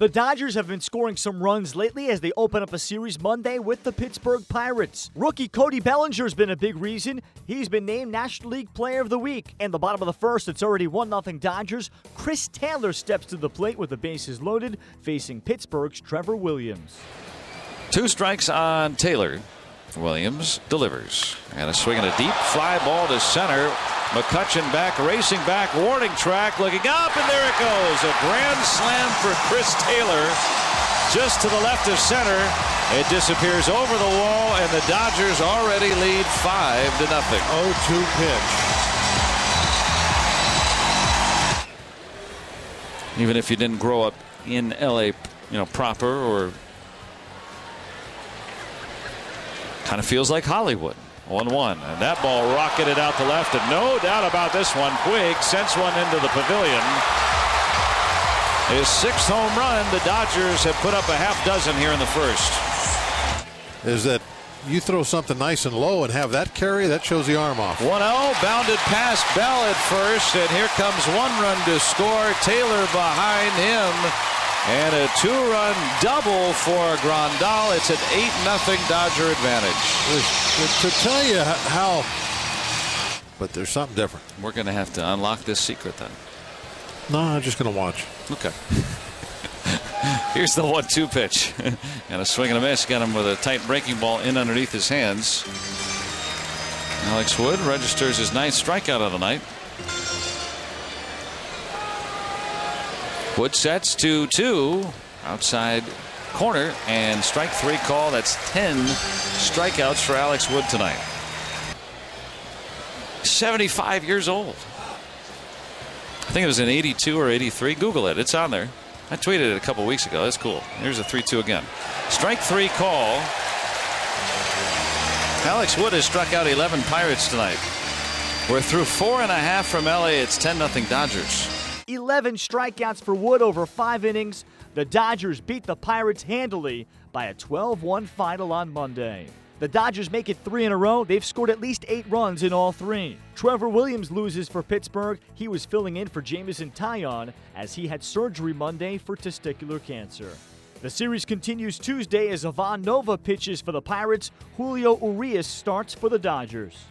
The Dodgers have been scoring some runs lately as they open up a series Monday with the Pittsburgh Pirates. Rookie Cody Bellinger's been a big reason. He's been named National League Player of the Week. And the bottom of the first, it's already 1 0 Dodgers. Chris Taylor steps to the plate with the bases loaded, facing Pittsburgh's Trevor Williams. Two strikes on Taylor. Williams delivers. And a swing and a deep fly ball to center. McCutchen back, racing back, warning track, looking up, and there it goes. A grand slam for Chris Taylor just to the left of center. It disappears over the wall, and the Dodgers already lead 5 to nothing. 0 2 pitch. Even if you didn't grow up in LA, you know, proper or kind of feels like Hollywood. 1 1. And that ball rocketed out to left, and no doubt about this one. Puig sends one into the pavilion. His sixth home run. The Dodgers have put up a half dozen here in the first. Is that you throw something nice and low and have that carry, that shows the arm off. 1 0, bounded past Bell at first, and here comes one run to score. Taylor behind him. And a two-run double for Grandal. It's an 8-0 Dodger advantage. To tell you how, but there's something different. We're going to have to unlock this secret then. No, I'm just going to watch. Okay. Here's the one-two pitch. and a swing and a miss. Got him with a tight breaking ball in underneath his hands. Alex Wood registers his ninth strikeout of the night. Wood sets to two outside corner and strike three call. That's 10 strikeouts for Alex Wood tonight. 75 years old. I think it was in 82 or 83. Google it. It's on there. I tweeted it a couple weeks ago. That's cool. Here's a 3 2 again. Strike three call. Alex Wood has struck out 11 Pirates tonight. We're through four and a half from LA. It's 10 0 Dodgers. 11 strikeouts for Wood over five innings. The Dodgers beat the Pirates handily by a 12 1 final on Monday. The Dodgers make it three in a row. They've scored at least eight runs in all three. Trevor Williams loses for Pittsburgh. He was filling in for Jameson Taillon as he had surgery Monday for testicular cancer. The series continues Tuesday as Ivan Nova pitches for the Pirates. Julio Urias starts for the Dodgers.